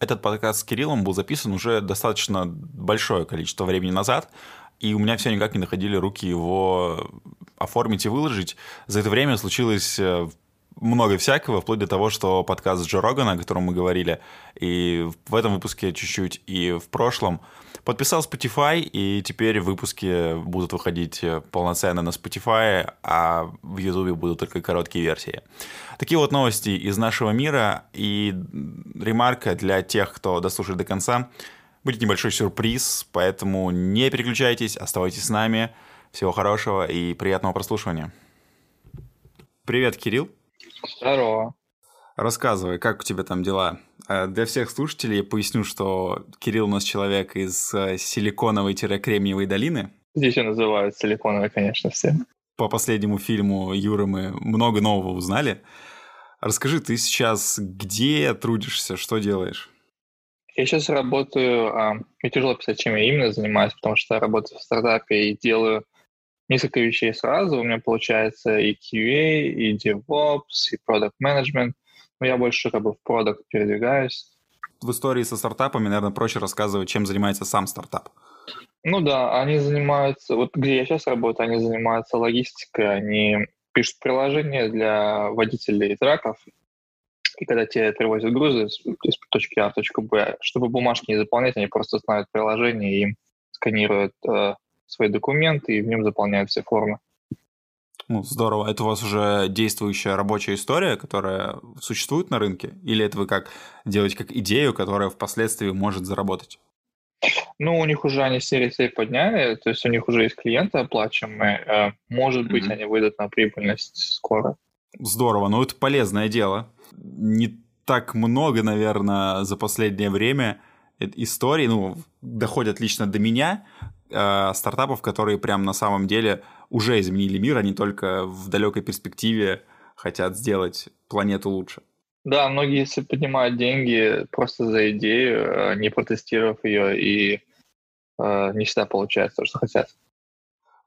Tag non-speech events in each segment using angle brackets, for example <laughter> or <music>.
этот подкаст с Кириллом был записан уже достаточно большое количество времени назад, и у меня все никак не находили руки его оформить и выложить. За это время случилось э, много всякого, вплоть до того, что подкаст Джо Рогана, о котором мы говорили, и в этом выпуске чуть-чуть, и в прошлом, подписал Spotify, и теперь выпуски будут выходить полноценно на Spotify, а в YouTube будут только короткие версии. Такие вот новости из нашего мира, и ремарка для тех, кто дослушает до конца – будет небольшой сюрприз, поэтому не переключайтесь, оставайтесь с нами. Всего хорошего и приятного прослушивания. Привет, Кирилл. Здорово. Рассказывай, как у тебя там дела? Э, для всех слушателей я поясню, что Кирилл у нас человек из э, силиконовой-кремниевой долины. Здесь ее называют силиконовой, конечно, все. По последнему фильму Юры мы много нового узнали. Расскажи, ты сейчас где трудишься, что делаешь? Я сейчас работаю, а, мне тяжело писать, чем я именно занимаюсь, потому что я работаю в стартапе и делаю несколько вещей сразу. У меня получается и QA, и DevOps, и Product Management. Но я больше как бы в Product передвигаюсь. В истории со стартапами, наверное, проще рассказывать, чем занимается сам стартап. Ну да, они занимаются, вот где я сейчас работаю, они занимаются логистикой, они пишут приложения для водителей траков, и когда тебе привозят грузы из точки А в точку Б, чтобы бумажки не заполнять, они просто ставят приложение и сканируют э, свои документы и в нем заполняют все формы. Ну, здорово. Это у вас уже действующая рабочая история, которая существует на рынке? Или это вы как делаете как идею, которая впоследствии может заработать? Ну, у них уже они серии C подняли, то есть у них уже есть клиенты оплачиваемые. Э, может быть, mm-hmm. они выйдут на прибыльность скоро. Здорово, ну это полезное дело не так много, наверное, за последнее время историй, ну, доходят лично до меня, э, стартапов, которые прям на самом деле уже изменили мир, не только в далекой перспективе хотят сделать планету лучше. Да, многие если поднимают деньги просто за идею, э, не протестировав ее, и э, не всегда получается то, что хотят.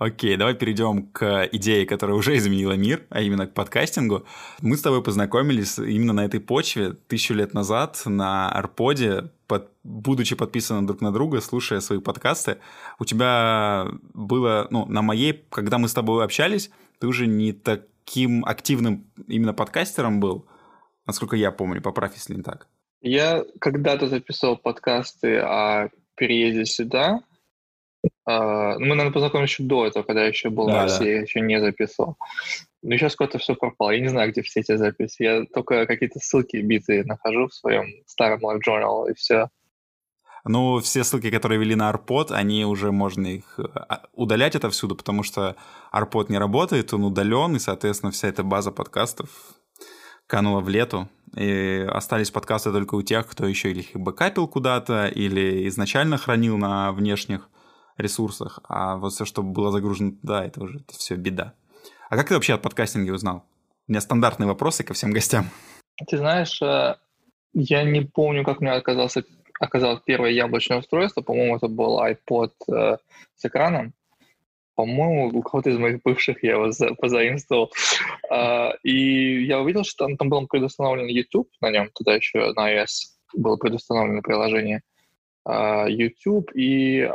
Окей, давай перейдем к идее, которая уже изменила мир, а именно к подкастингу. Мы с тобой познакомились именно на этой почве тысячу лет назад на Арподе, под, будучи подписаны друг на друга, слушая свои подкасты. У тебя было, ну, на моей, когда мы с тобой общались, ты уже не таким активным именно подкастером был, насколько я помню, поправь, если не так. Я когда-то записывал подкасты о переезде сюда, мы, наверное, познакомились еще до этого, когда я еще был да, в России, да. я еще не записывал. Но сейчас куда-то все пропало. Я не знаю, где все эти записи. Я только какие-то ссылки битые нахожу в своем старом Live Journal, и все. Ну, все ссылки, которые вели на Арпод, они уже можно их а, удалять отовсюду, потому что Арпод не работает, он удален, и, соответственно, вся эта база подкастов канула в лету. И остались подкасты только у тех, кто еще или их бэкапил куда-то, или изначально хранил на внешних ресурсах, а вот все, что было загружено туда, это уже это все беда. А как ты вообще от подкастинга узнал? У меня стандартные вопросы ко всем гостям. Ты знаешь, э, я не помню, как меня оказался, оказалось первое яблочное устройство. По-моему, это был iPod э, с экраном. По-моему, у кого-то из моих бывших я его позаимствовал. Э, и я увидел, что там, там был предустановлен YouTube на нем, тогда еще на iOS было предустановлено приложение. YouTube и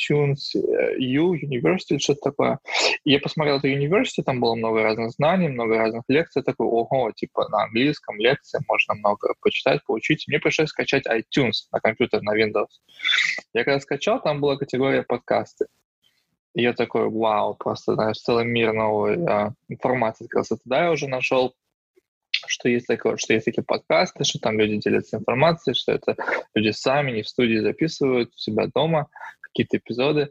iTunes U, University, что-то такое. И я посмотрел это University, там было много разных знаний, много разных лекций. Такой, ого, типа на английском лекции можно много почитать, поучить. Мне пришлось скачать iTunes на компьютер, на Windows. Я когда скачал, там была категория подкасты. И я такой, вау, просто, знаешь, целый мир новой а, информации открылся. Тогда я уже нашел что есть такое, что есть такие подкасты, что там люди делятся информацией, что это люди сами не в студии записывают у себя дома, какие-то эпизоды.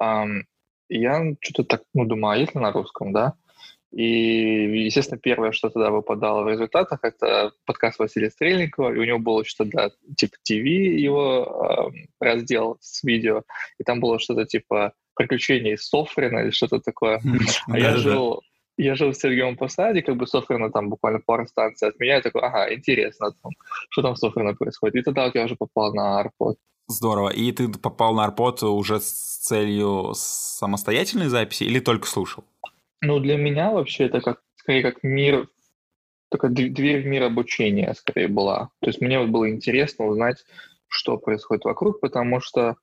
Um, я что-то так, ну, думаю, а если на русском, да? И, естественно, первое, что тогда выпадало в результатах, это подкаст Василия Стрельникова, и у него было что-то, типа, ТВ его э, раздел с видео, и там было что-то типа «Приключения из Софрина» или что-то такое. <laughs> А я жил, я жил в Сергеевом Посаде, как бы Софрина там буквально пару станций от меня, я такой, ага, интересно, что там в Софрино происходит. И тогда вот я уже попал на Арпод. Здорово. И ты попал на Арпод уже с целью самостоятельной записи или только слушал? Ну, для меня вообще это как, скорее как мир такая дверь в мир обучения, скорее, была. То есть мне вот было интересно узнать, что происходит вокруг, потому что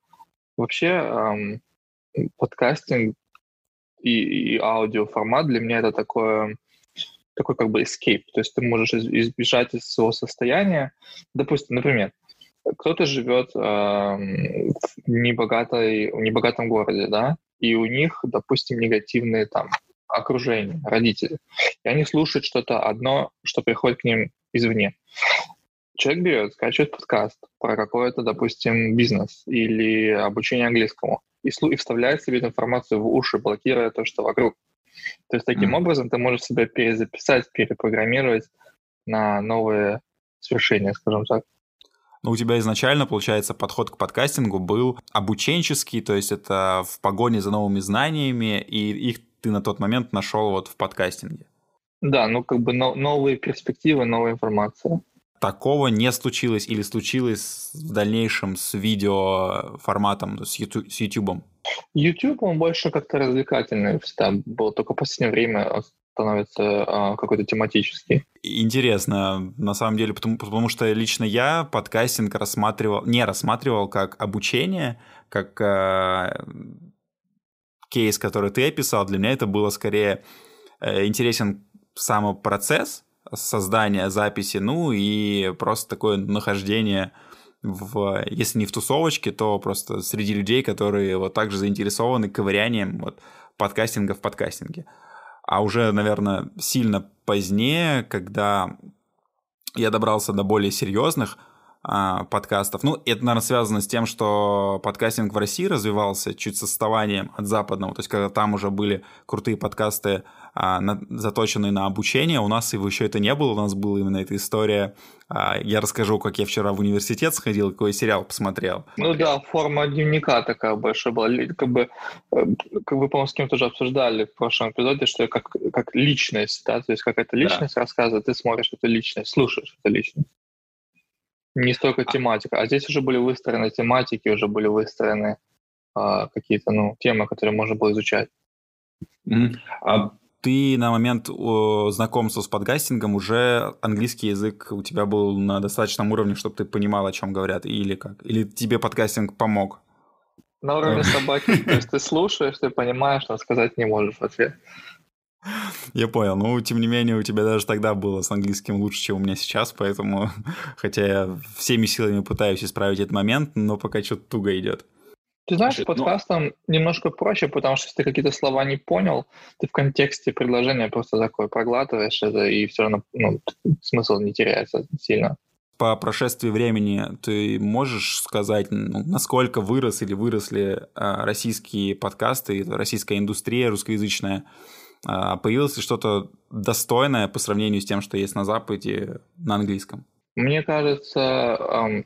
вообще эм, подкастинг и, и аудиоформат для меня это такое такой как бы escape. То есть ты можешь избежать из своего состояния. Допустим, например, кто-то живет э, в небогатой, в небогатом городе, да, и у них, допустим, негативные там окружение, родители. И они слушают что-то одно, что приходит к ним извне. Человек берет, скачивает подкаст про какой-то, допустим, бизнес или обучение английскому и, и вставляет себе эту информацию в уши, блокируя то, что вокруг. То есть таким mm. образом ты можешь себя перезаписать, перепрограммировать на новые свершения, скажем так. Но у тебя изначально, получается, подход к подкастингу был обученческий, то есть это в погоне за новыми знаниями, и их ты на тот момент нашел вот в подкастинге. Да, ну как бы но, новые перспективы, новая информация. Такого не случилось или случилось в дальнейшем с видеоформатом, с YouTube? С YouTube, YouTube он больше как-то развлекательный всегда был, только в последнее время становится а, какой-то тематический. Интересно, на самом деле, потому, потому что лично я подкастинг рассматривал, не рассматривал как обучение, как э, кейс, который ты описал, для меня это было скорее э, интересен сам процесс создания записи, ну и просто такое нахождение в, если не в тусовочке, то просто среди людей, которые вот также заинтересованы ковырянием вот подкастинга в подкастинге. А уже, наверное, сильно позднее, когда я добрался до более серьезных а, подкастов. Ну, это, наверное, связано с тем, что подкастинг в России развивался чуть с отставанием от западного. То есть, когда там уже были крутые подкасты, а, на, заточенные на обучение, у нас его еще это не было. У нас была именно эта история. А, я расскажу, как я вчера в университет сходил, какой сериал посмотрел. Ну да, форма дневника такая большая была. Как бы, э, как вы, по-моему, с кем-то уже обсуждали в прошлом эпизоде, что как, как личность, да, то есть какая-то личность да. рассказывает, ты смотришь эту личность, слушаешь эту личность. Не столько тематика. А здесь уже были выстроены тематики, уже были выстроены а, какие-то ну, темы, которые можно было изучать. Mm-hmm. А ты на момент о, знакомства с подкастингом уже английский язык у тебя был на достаточном уровне, чтобы ты понимал, о чем говорят, или как? Или тебе подкастинг помог? На уровне собаки. То есть ты слушаешь, ты понимаешь, но сказать не можешь в ответ. Я понял. Ну, тем не менее, у тебя даже тогда было с английским лучше, чем у меня сейчас, поэтому, <laughs> хотя я всеми силами пытаюсь исправить этот момент, но пока что-то туго идет. Ты знаешь, с подкастом ну... немножко проще, потому что если ты какие-то слова не понял, ты в контексте предложения просто такое проглатываешь это, и все равно ну, смысл не теряется сильно. По прошествии времени ты можешь сказать, ну, насколько вырос или выросли э, российские подкасты, российская индустрия русскоязычная, а, появилось ли что-то достойное по сравнению с тем, что есть на Западе на английском? Мне кажется,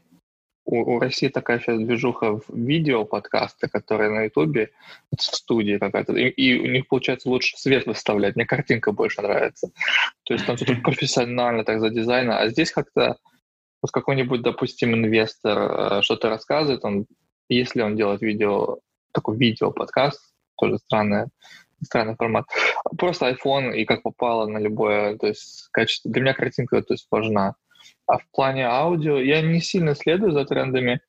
у, России такая сейчас движуха в видео подкасты, которые на Ютубе в студии какая-то, и, и у них получается лучше свет выставлять, мне картинка больше нравится. То есть там все тут профессионально так за дизайна, а здесь как-то вот какой-нибудь, допустим, инвестор э, что-то рассказывает, он, если он делает видео, такой видео-подкаст, тоже странное, странный формат. Просто iPhone и как попало на любое, то есть качество. Для меня картинка то есть важна. А в плане аудио я не сильно следую за трендами.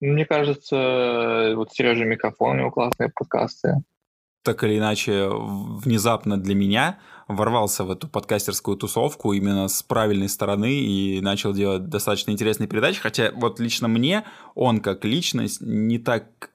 Мне кажется, вот Сережа микрофон, у него классные подкасты. Так или иначе, внезапно для меня ворвался в эту подкастерскую тусовку именно с правильной стороны и начал делать достаточно интересные передачи. Хотя вот лично мне он как личность не так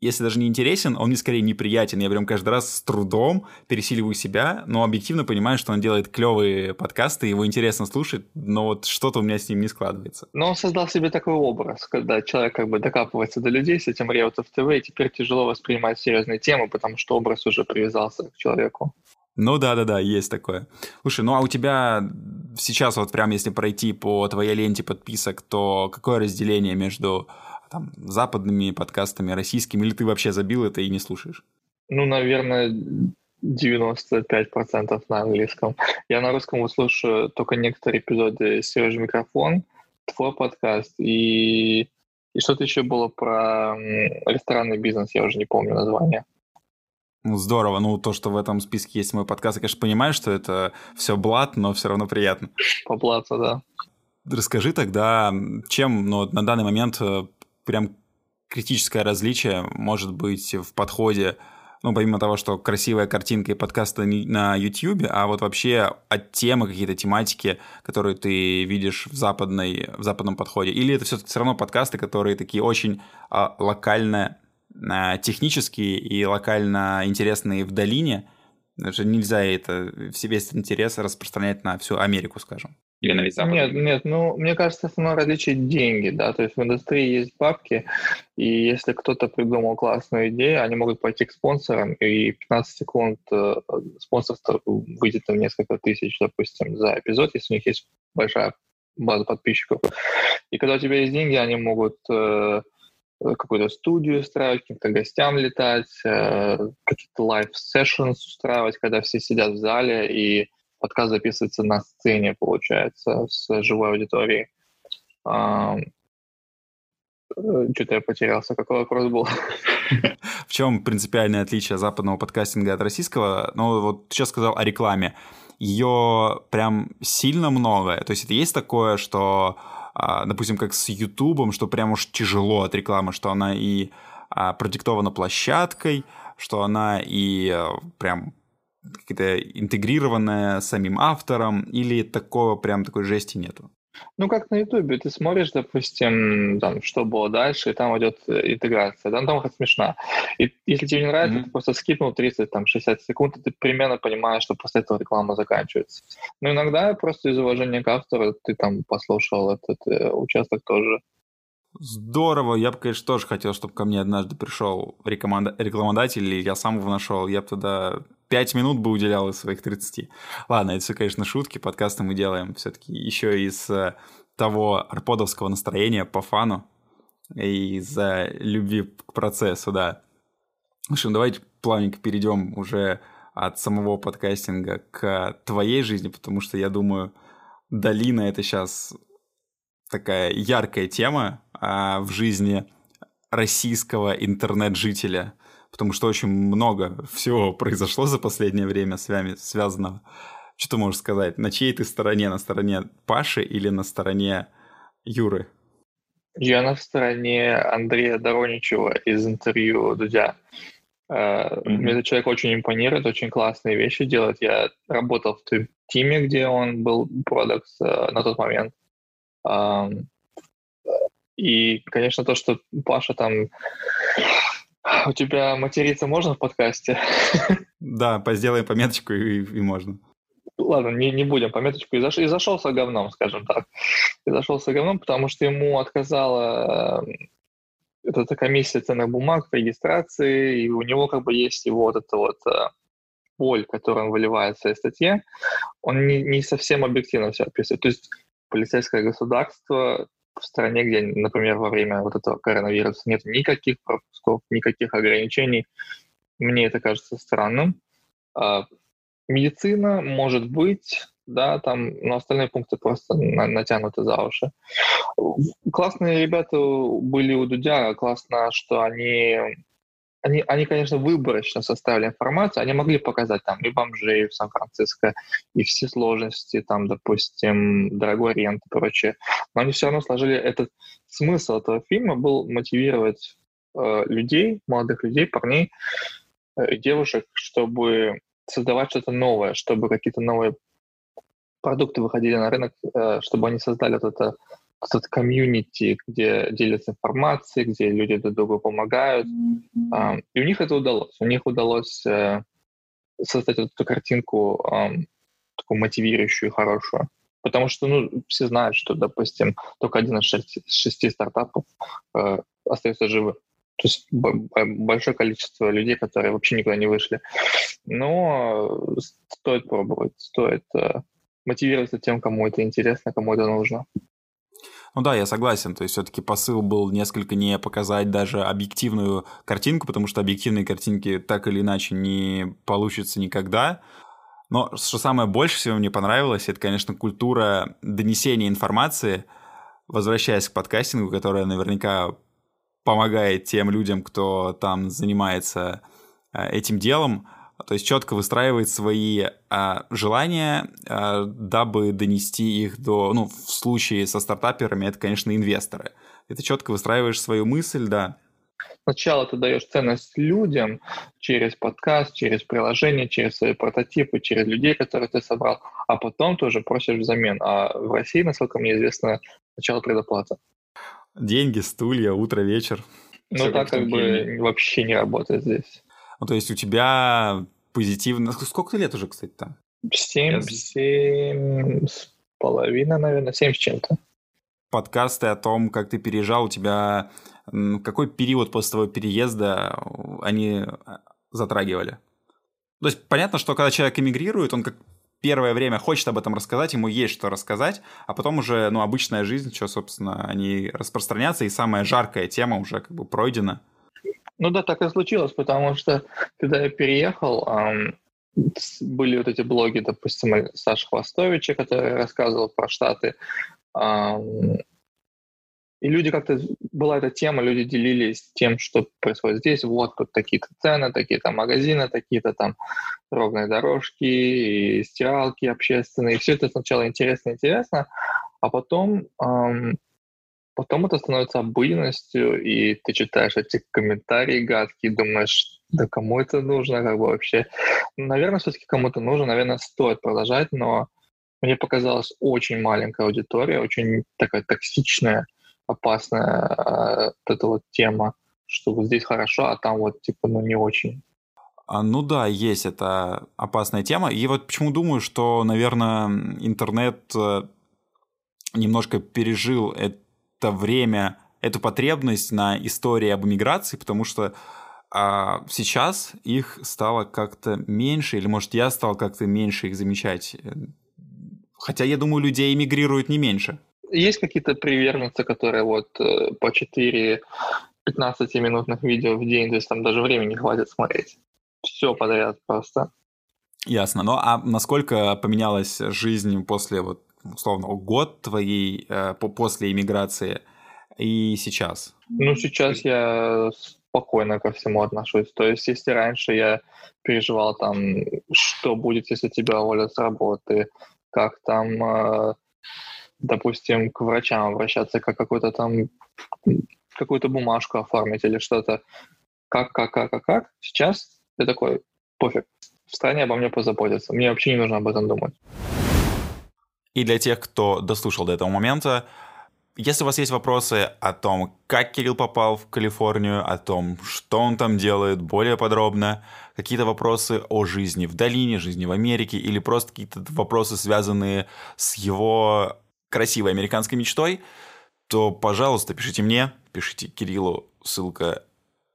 если даже не интересен, он мне скорее неприятен. Я прям каждый раз с трудом пересиливаю себя, но объективно понимаю, что он делает клевые подкасты, его интересно слушать, но вот что-то у меня с ним не складывается. Но он создал себе такой образ, когда человек как бы докапывается до людей с этим Реутов ТВ, и теперь тяжело воспринимать серьезные темы, потому что образ уже привязался к человеку. Ну да, да, да, есть такое. Слушай, ну а у тебя сейчас вот прям если пройти по твоей ленте подписок, то какое разделение между там, западными подкастами, российскими, или ты вообще забил это и не слушаешь? Ну, наверное, 95% на английском. Я на русском слушаю только некоторые эпизоды Сережа Микрофон, твой подкаст и, и что-то еще было про ресторанный бизнес, я уже не помню название. Ну, здорово. Ну, то, что в этом списке есть мой подкаст, я, конечно, понимаю, что это все блат, но все равно приятно. Поблаться, да. Расскажи тогда, чем ну, на данный момент э, прям критическое различие может быть в подходе ну, помимо того, что красивая картинка и подкасты на YouTube, а вот вообще от темы, какие-то тематики, которые ты видишь в, западной, в западном подходе? Или это все-таки все равно подкасты, которые такие очень а, локально а, технические и локально интересные в долине? Даже нельзя это, в себе этот интерес распространять на всю Америку, скажем. Или на весь Запад? Нет, нет, ну, мне кажется, основное различие – деньги, да, то есть в индустрии есть бабки, и если кто-то придумал классную идею, они могут пойти к спонсорам, и 15 секунд э, спонсорство выйдет там несколько тысяч, допустим, за эпизод, если у них есть большая база подписчиков. И когда у тебя есть деньги, они могут э, какую-то студию устраивать, каким-то гостям летать, э, какие-то live-sessions устраивать, когда все сидят в зале и подкаст записывается на сцене, получается, с живой аудиторией. А, что-то я потерялся. Какой вопрос был? <laughs> В чем принципиальное отличие западного подкастинга от российского? Ну, вот сейчас сказал о рекламе. Ее прям сильно много. То есть это есть такое, что, а, допустим, как с Ютубом, что прям уж тяжело от рекламы, что она и а, продиктована площадкой, что она и э, прям какая-то интегрированная самим автором, или такого прям такой жести нету? Ну, как на Ютубе, ты смотришь, допустим, там, что было дальше, и там идет э, интеграция, да, ну, там это смешно. И если тебе не нравится, mm-hmm. ты просто скипнул 30, там, 60 секунд, и ты примерно понимаешь, что после этого реклама заканчивается. Но иногда просто из уважения к автору ты там послушал этот э, участок тоже. Здорово. Я бы, конечно, тоже хотел, чтобы ко мне однажды пришел рекоманда... рекламодатель, или я сам его нашел. Я бы тогда 5 минут бы уделял из своих 30. Ладно, это все, конечно, шутки. Подкасты мы делаем все-таки еще из э, того арподовского настроения по фану и из-за любви к процессу, да. В общем, давайте плавненько перейдем уже от самого подкастинга к твоей жизни, потому что я думаю, долина это сейчас такая яркая тема а, в жизни российского интернет-жителя – потому что очень много всего произошло за последнее время с вами связанного. Что ты можешь сказать? На чьей ты стороне? На стороне Паши или на стороне Юры? Я на стороне Андрея Дороничева из интервью Дудя. Mm-hmm. Мне этот человек очень импонирует, очень классные вещи делает. Я работал в тиме, где он был продакт э, на тот момент. И, конечно, то, что Паша там у тебя материться можно в подкасте? <laughs> Да, сделаем пометочку и, и можно. Ладно, не, не будем пометочку. И, заш, и зашелся говном, скажем так. И зашелся говном, потому что ему отказала э, эта комиссия ценных бумаг в регистрации, и у него как бы есть его вот это вот э, боль, которую он выливает в своей статье, он не, не совсем объективно все описывает. То есть полицейское государство в стране, где, например, во время вот этого коронавируса нет никаких пропусков, никаких ограничений, мне это кажется странным. А, медицина может быть, да, там, но остальные пункты просто натянуты за уши. Классные ребята были у Дудя, классно, что они они, они, конечно, выборочно составили информацию, они могли показать там и бомжей в Сан-Франциско, и все сложности, там, допустим, дорогой рент и прочее. Но они все равно сложили этот смысл этого фильма был мотивировать э, людей, молодых людей, парней, э, девушек, чтобы создавать что-то новое, чтобы какие-то новые продукты выходили на рынок, э, чтобы они создали вот это этот комьюнити, где делятся информацией, где люди друг другу помогают. Mm-hmm. И у них это удалось. У них удалось э, создать эту картинку такую мотивирующую, хорошую. Потому что ну, все знают, что, допустим, только один из шести, шести стартапов э, остается живым. То есть большое количество людей, которые вообще никуда не вышли. Но стоит пробовать, стоит э, мотивироваться тем, кому это интересно, кому это нужно. Ну да, я согласен. То есть все-таки посыл был несколько не показать даже объективную картинку, потому что объективные картинки так или иначе не получится никогда. Но что самое больше всего мне понравилось, это, конечно, культура донесения информации, возвращаясь к подкастингу, которая наверняка помогает тем людям, кто там занимается э, этим делом, то есть четко выстраивает свои а, желания, а, дабы донести их до, ну, в случае со стартаперами, это, конечно, инвесторы. Это четко выстраиваешь свою мысль, да. Сначала ты даешь ценность людям через подкаст, через приложение, через свои прототипы, через людей, которых ты собрал, а потом ты уже просишь взамен. А в России, насколько мне известно, сначала предоплата. Деньги, стулья, утро, вечер. Ну, так как бы вообще не работает здесь. Ну, то есть у тебя позитивно... Сколько ты лет уже, кстати, там? Семь, семь с половиной, наверное, семь с чем-то. Подкасты о том, как ты переезжал, у тебя какой период после твоего переезда они а, затрагивали? То есть понятно, что когда человек эмигрирует, он как первое время хочет об этом рассказать, ему есть что рассказать, а потом уже, ну, обычная жизнь, что, собственно, они распространятся, и самая жаркая тема уже как бы пройдена. Ну да, так и случилось, потому что когда я переехал, эм, были вот эти блоги, допустим, Саши Хвостовича, который рассказывал про Штаты, и люди как-то, была эта тема, люди делились тем, что происходит здесь, вот тут такие-то цены, такие-то магазины, такие-то там ровные дорожки, и стиралки общественные. И все это сначала интересно-интересно, а потом эм, Потом это становится обыденностью, и ты читаешь эти комментарии гадкие, думаешь, да кому это нужно, как бы вообще. Наверное, все-таки кому-то нужно, наверное, стоит продолжать, но мне показалась очень маленькая аудитория, очень такая токсичная, опасная э, вот эта вот тема, что вот здесь хорошо, а там вот типа ну не очень. А, ну да, есть эта опасная тема. И вот почему думаю, что, наверное, интернет э, немножко пережил это это время, эту потребность на истории об иммиграции, потому что а сейчас их стало как-то меньше, или, может, я стал как-то меньше их замечать. Хотя, я думаю, людей эмигрируют не меньше. Есть какие-то приверженцы, которые вот э, по 4 15-минутных видео в день, то есть там даже времени хватит смотреть. Все подряд просто. Ясно. Ну а насколько поменялась жизнь после вот условно, год твоей э, после иммиграции и сейчас? Ну, сейчас я спокойно ко всему отношусь. То есть, если раньше я переживал там, что будет, если тебя уволят с работы, как там, э, допустим, к врачам обращаться, как какой-то там какую-то бумажку оформить или что-то. Как, как, как, как, как? Сейчас я такой, пофиг. В стране обо мне позаботятся. Мне вообще не нужно об этом думать. И для тех, кто дослушал до этого момента, если у вас есть вопросы о том, как Кирилл попал в Калифорнию, о том, что он там делает более подробно, какие-то вопросы о жизни в долине, жизни в Америке, или просто какие-то вопросы, связанные с его красивой американской мечтой, то, пожалуйста, пишите мне, пишите Кириллу, ссылка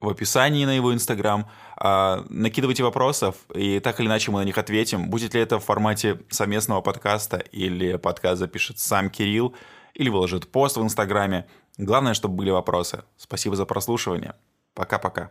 в описании на его Инстаграм. А, накидывайте вопросов, и так или иначе мы на них ответим. Будет ли это в формате совместного подкаста, или подкаст запишет сам Кирилл, или выложит пост в Инстаграме. Главное, чтобы были вопросы. Спасибо за прослушивание. Пока-пока.